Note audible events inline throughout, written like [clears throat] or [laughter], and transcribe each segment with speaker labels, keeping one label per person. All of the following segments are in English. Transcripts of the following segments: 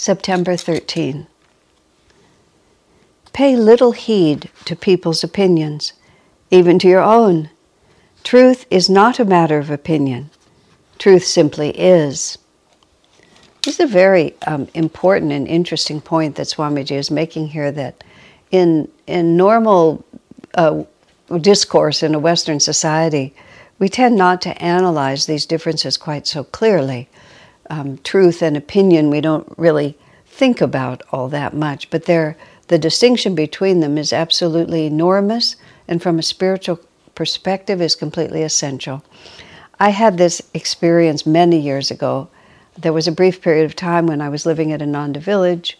Speaker 1: September 13. Pay little heed to people's opinions, even to your own. Truth is not a matter of opinion. Truth simply is. This is a very um, important and interesting point that Swamiji is making here that in, in normal uh, discourse in a Western society, we tend not to analyze these differences quite so clearly um, truth and opinion we don't really think about all that much, but the distinction between them is absolutely enormous and from a spiritual perspective is completely essential. I had this experience many years ago. There was a brief period of time when I was living at Ananda Village.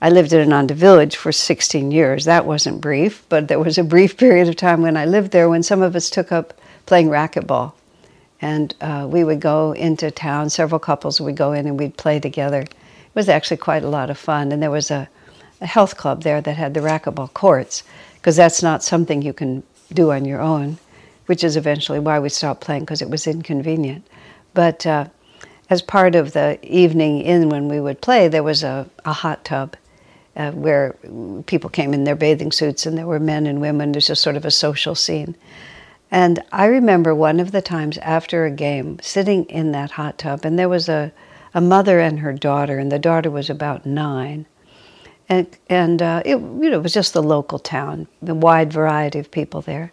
Speaker 1: I lived at Ananda Village for 16 years. That wasn't brief, but there was a brief [laughs] period of time when I lived there when some of us took up playing racquetball. And uh, we would go into town, several couples would go in and we'd play together. It was actually quite a lot of fun. And there was a, a health club there that had the racquetball courts, because that's not something you can do on your own, which is eventually why we stopped playing, because it was inconvenient. But uh, as part of the evening in when we would play, there was a, a hot tub. Uh, where people came in their bathing suits and there were men and women. It was just sort of a social scene. And I remember one of the times after a game sitting in that hot tub, and there was a, a mother and her daughter, and the daughter was about nine. And, and uh, it, you know, it was just the local town, the wide variety of people there.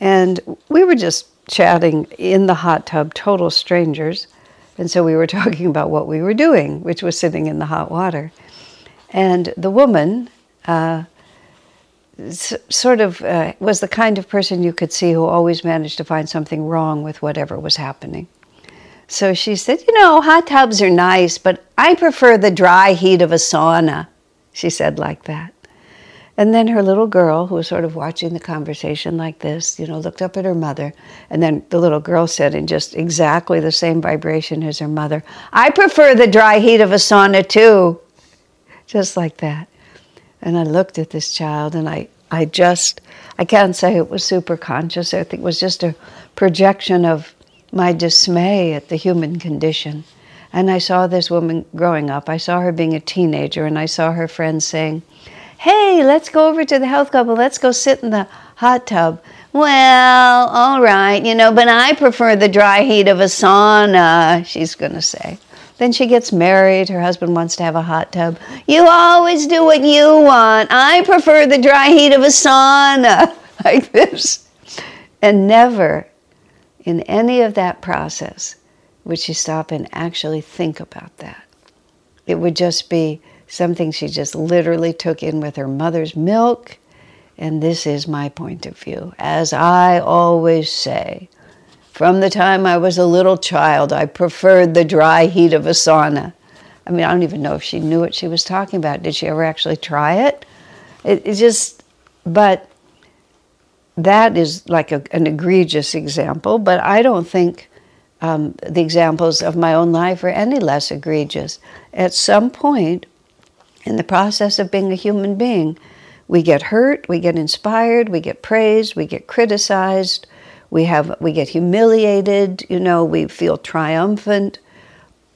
Speaker 1: And we were just chatting in the hot tub, total strangers. And so we were [laughs] talking about what we were doing, which was sitting in the hot water. And the woman, uh, sort of uh, was the kind of person you could see who always managed to find something wrong with whatever was happening. So she said, You know, hot tubs are nice, but I prefer the dry heat of a sauna. She said, like that. And then her little girl, who was sort of watching the conversation like this, you know, looked up at her mother. And then the little girl said, in just exactly the same vibration as her mother, I prefer the dry heat of a sauna too. Just like that. And I looked at this child and I, I just, I can't say it was super conscious. I think it was just a projection of my dismay at the human condition. And I saw this woman growing up. I saw her being a teenager and I saw her friends saying, Hey, let's go over to the health club let's go sit in the hot tub. Well, all right, you know, but I prefer the dry heat of a sauna, she's going to say. Then she gets married. Her husband wants to have a hot tub. You always do what you want. I prefer the dry heat of a sauna, [laughs] like this. And never in any of that process would she stop and actually think about that. It would just be something she just literally took in with her mother's milk. And this is my point of view. As I always say, from the time I was a little child, I preferred the dry heat of a sauna. I mean, I don't even know if she knew what she was talking about. Did she ever actually try it? It, it just, but that is like a, an egregious example, but I don't think um, the examples of my own life are any less egregious. At some point in the process of being a human being, we get hurt, we get inspired, we get praised, we get criticized, we have we get humiliated you know we feel triumphant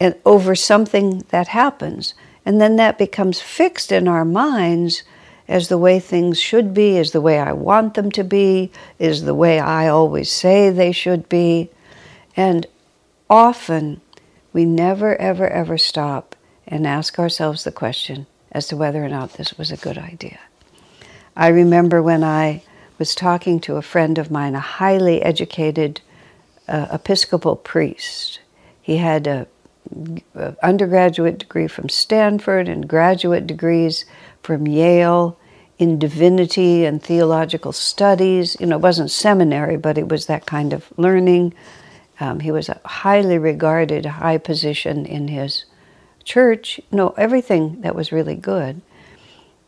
Speaker 1: and over something that happens. And then that becomes fixed in our minds as the way things should be is the way i want them to be is the way i always say they should be. And often we never ever ever stop and ask ourselves the question as to whether or not this was a good idea. I remember when i was talking to a friend of mine, a highly educated uh, Episcopal priest. He had a, a, undergraduate degree from Stanford and graduate degrees from Yale in divinity and theological studies. You know, it wasn't seminary, but it was that kind of learning. Um, he was a highly regarded, high position in his church, no, everything that was really good.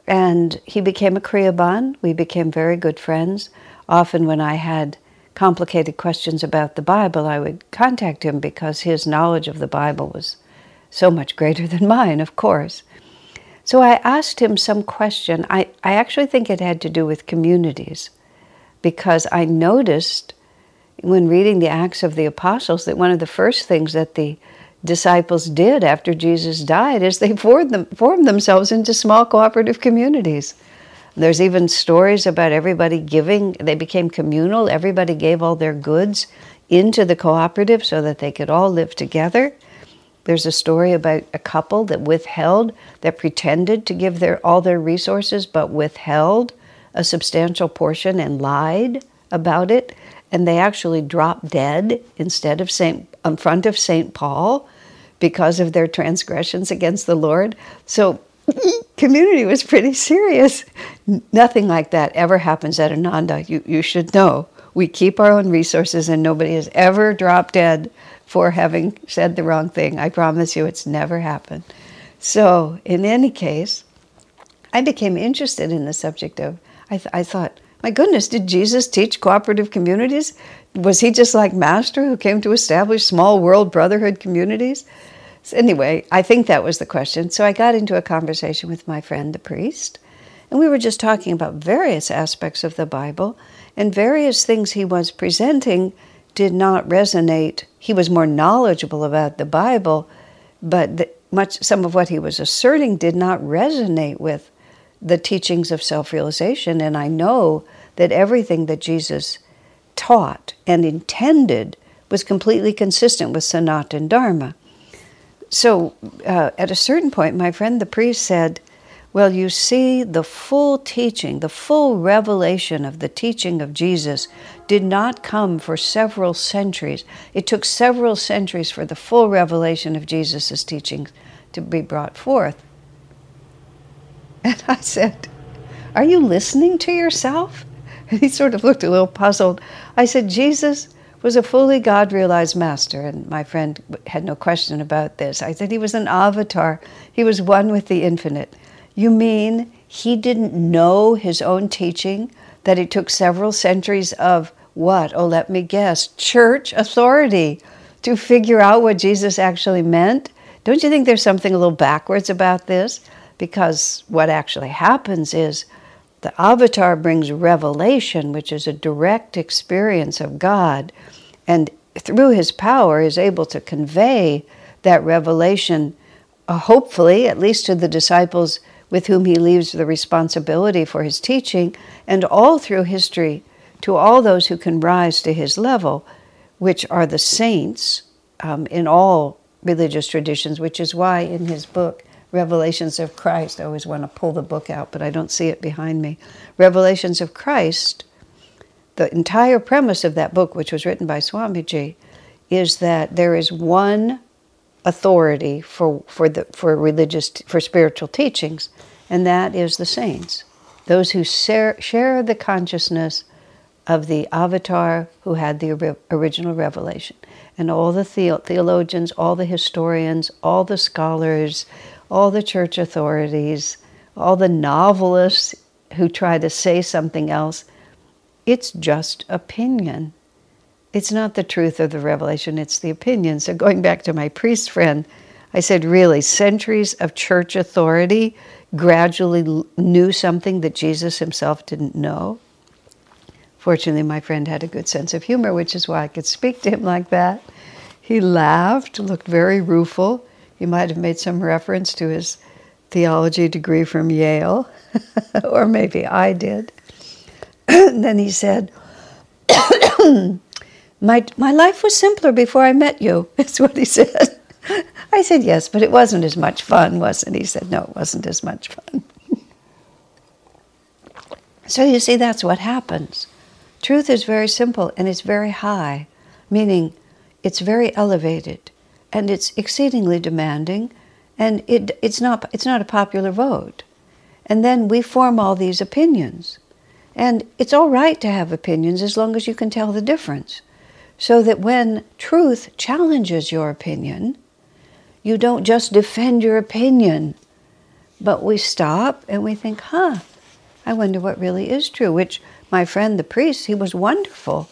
Speaker 1: And he became a Kriyaban. We became very good friends. Often, when I had complicated questions about the Bible, I would contact him because his knowledge of the Bible was so much greater [laughs] than mine, of course. So I asked him some question. I, I actually think it had to do with communities because I noticed when reading the Acts of the Apostles that one of the first things that the disciples did after Jesus died is they formed, them, formed themselves into small cooperative communities. There's even stories about everybody giving, they became communal, everybody gave all their goods into the cooperative so that they could all live together. There's a story about a couple that withheld, that pretended to give their all their resources, but withheld a substantial portion and lied about it, and they actually dropped dead instead of Saint in front of Saint Paul because of their transgressions against the Lord. So [laughs] community was pretty serious. Nothing like that ever happens at Ananda. You, you should know. We keep our own resources, and nobody has ever dropped dead for having said the wrong thing. I promise you, it's never happened. So, in any case, I became interested in the subject of, I, th- I thought, my goodness, did Jesus teach cooperative communities? Was he just like Master who came to establish small world brotherhood communities? So anyway, I think that was the question. So I got into a conversation with my friend, the priest, and we were just talking about various aspects of the Bible, and various things he was presenting did not resonate. He was more knowledgeable about the Bible, but the, much some of what he was asserting did not resonate with the teachings of self-realization. And I know that everything that Jesus taught and intended was completely consistent with Sanatan Dharma so uh, at a certain point, my friend the priest said, Well, you see, the full teaching, the full revelation of the teaching of Jesus did not come for several centuries. It took several centuries for the full revelation of Jesus' teachings to be brought forth. [laughs] And I said, Are you listening to yourself? [laughs] He sort of looked a little puzzled. I said, Jesus was a fully God realized master, and my friend had no question about this. I said he was an avatar, he was one with the infinite. You mean he didn't know his own teaching, that it took several centuries of what? Oh, let me guess, church authority to figure out what Jesus actually meant? Don't you think there's something a little backwards about this? Because what actually happens is the avatar brings revelation, which is a direct experience of God, and through his power is able to convey that revelation, uh, hopefully, at least to the disciples with whom he leaves the responsibility for his teaching, and all through history to all those who can rise to his level, which are the saints um, in all religious traditions, which is why in his book, Revelations of Christ. I always want to pull the book out, but I don't see it behind me. Revelations of Christ, the entire premise of that book, which was written by Swamiji, is that there is one authority for, for, the, for religious, for spiritual teachings, and that is the saints. Those who share, share the consciousness of the avatar who had the original revelation. And all the theologians, all the historians, all the scholars, all the church authorities, all the novelists who try to say something else. It's just opinion. It's not the truth of the revelation, it's the opinion. So, going back to my priest friend, I said, really, centuries of church authority gradually knew something that Jesus himself didn't know. Fortunately, my friend had a good sense of humor, which is why I could speak to him like that. He laughed, looked very rueful, he might have made some reference to his theology degree from Yale, [laughs] or maybe I did. [clears throat] then he said, [clears throat] my, my life was simpler before I met you. [laughs] That's what he said. [laughs] I said, Yes, but it wasn't as much fun, wasn't it? He said, No, it wasn't as much fun. so you see, that's what happens. Truth is very simple and it's very high, meaning it's very elevated and it's exceedingly demanding, and it, it's, not, it's not a popular vote. And then we form all these opinions. And it's all right to have opinions as long as you can tell the difference. So that when truth challenges your opinion, you don't just defend your opinion, but we stop and we think, huh, I wonder what really is true. Which my friend, the priest, he was wonderful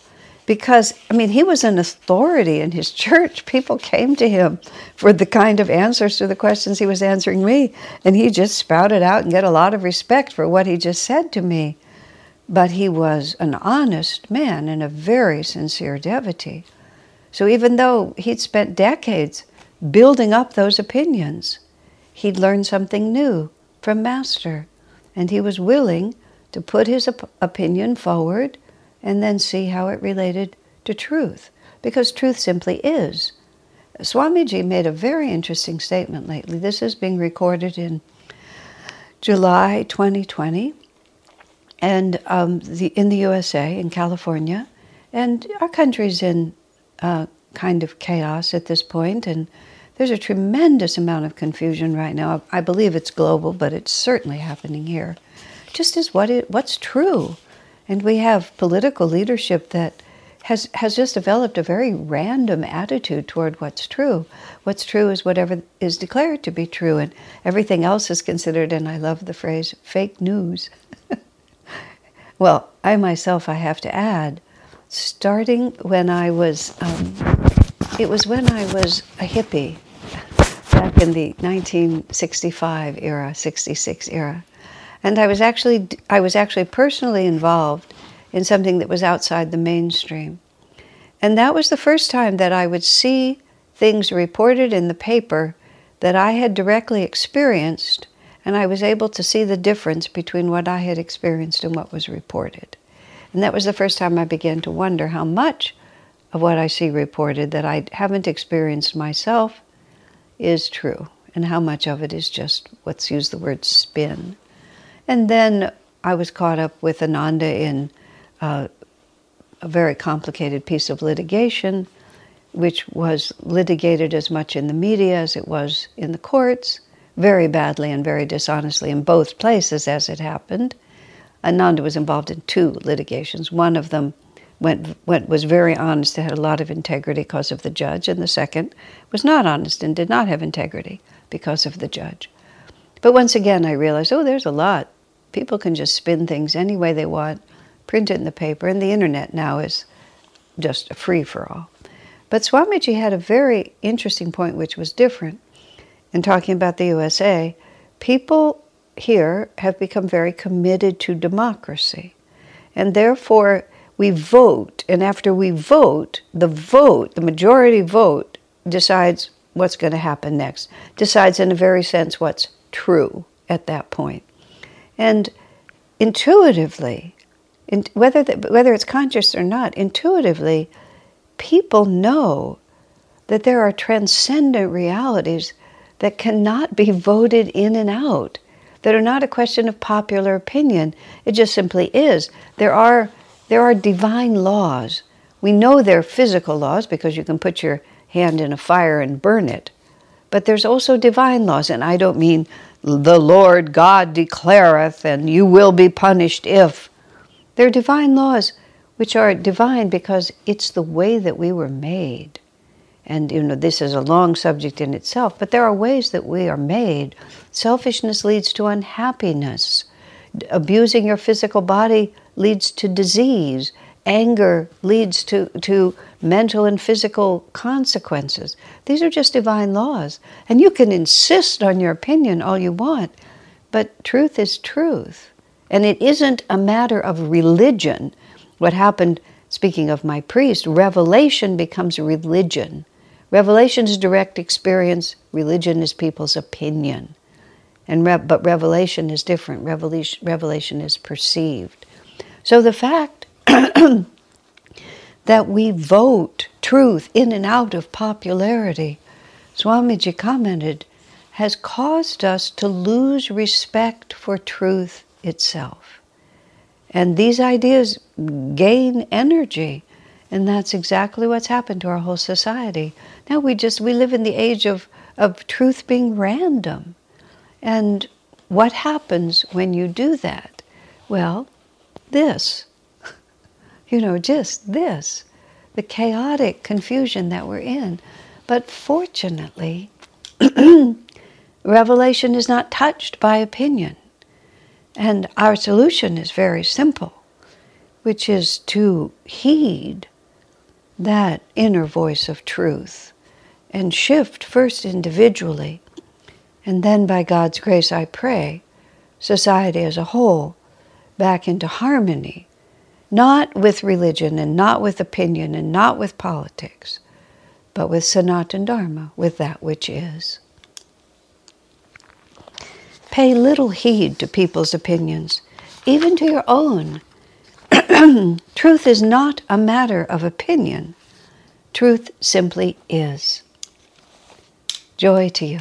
Speaker 1: because, I mean, he was an authority in his [laughs] church. People came to him for the kind of answers to the questions he was answering me, and he just spouted out and get a lot of respect for what he just said to me. But he was an honest man and a very sincere devotee. So even though he'd spent decades building up those opinions, he'd learned something new from Master. And he was willing to put his op- opinion forward and then see how it related to truth. Because truth simply is. Swamiji made a very interesting statement lately. This is being recorded in July 2020 and um, the, in the USA, in California, and our country's in uh, kind of chaos at this point, and there's a tremendous amount of confusion right now. I believe it's global, but it's certainly happening here. Just as what it, what's true, and we have political leadership that has has just developed a very random attitude toward what's true. What's true is whatever is declared to be true, and everything else is considered. And I love the phrase "fake news." [laughs] Well, I myself, I have to add, starting when I was, um, it was when I was a hippie back in the 1965 era, 66 era. And I was actually, I was actually personally involved in something that was outside the mainstream. And that was the first time that I would see things reported in the paper that I had directly experienced and I was able to see the difference between what I had experienced and what was reported. And that was the first time I began to wonder how much of what I see reported that I haven't experienced myself is true, and how much of it is just, let's use the word spin. And then I was caught up with Ananda in uh, a very complicated piece of litigation, which was litigated as much in the media as it was in the courts very badly and very dishonestly in both places as it happened. Ananda was involved in two litigations. One of them went, went, was very honest and had a lot of integrity because of the judge, and the second was not honest and did not have integrity because of the judge. But once again, I realized, oh, there's a lot. People can just spin things any way they want, print it in the paper, and the internet now is just a free for all. But Swamiji had a very interesting point, which was different in talking about the USA, people here have become very committed to democracy. And therefore, we vote, and after we vote, the vote, the majority vote, decides what's going to happen next, decides in a very sense what's true at that point. And intuitively, in, whether, the, whether it's conscious or not, intuitively, people know that there are transcendent realities that cannot be voted in and out, that are not a question of popular opinion. It just simply is. There are, there are divine laws. We know they're physical laws because you can put your hand in a fire and burn it. But there's also divine laws, and I don't mean the Lord God declareth and you will be punished if. They're divine laws which are divine because it's the way that we were made. And you know this is a long subject in itself but there are ways that we are made. Selfishness leads to unhappiness. Abusing your physical body leads to disease. Anger leads to, to mental and physical consequences these are just divine laws and you can insist on your opinion all you want but truth is truth and it isn't a matter of religion what happened speaking of my priest revelation becomes religion Revelation is direct experience, religion is people's opinion. And re- but revelation is different. Revelation, revelation is perceived. So the fact [clears throat] that we vote truth in and out of popularity, Swamiji commented, has caused us to lose respect for truth itself. And these ideas gain energy and that's exactly what's happened to our whole society. Now we just we live in the age of, of truth being random. And what happens when you do that? Well, this. You know, just this. The chaotic confusion that we're in. But fortunately, [clears throat] Revelation is not touched by opinion. And our solution is very simple, which is to heed that inner voice of truth and shift first individually, and then by God's grace, I pray, society as a whole back into harmony, not with religion and not with opinion and not with politics, but with Sanatan Dharma, with that which is. Pay little heed to people's opinions, even to your own. [clears throat] Truth is not a matter of opinion. Truth simply is. Joy to you.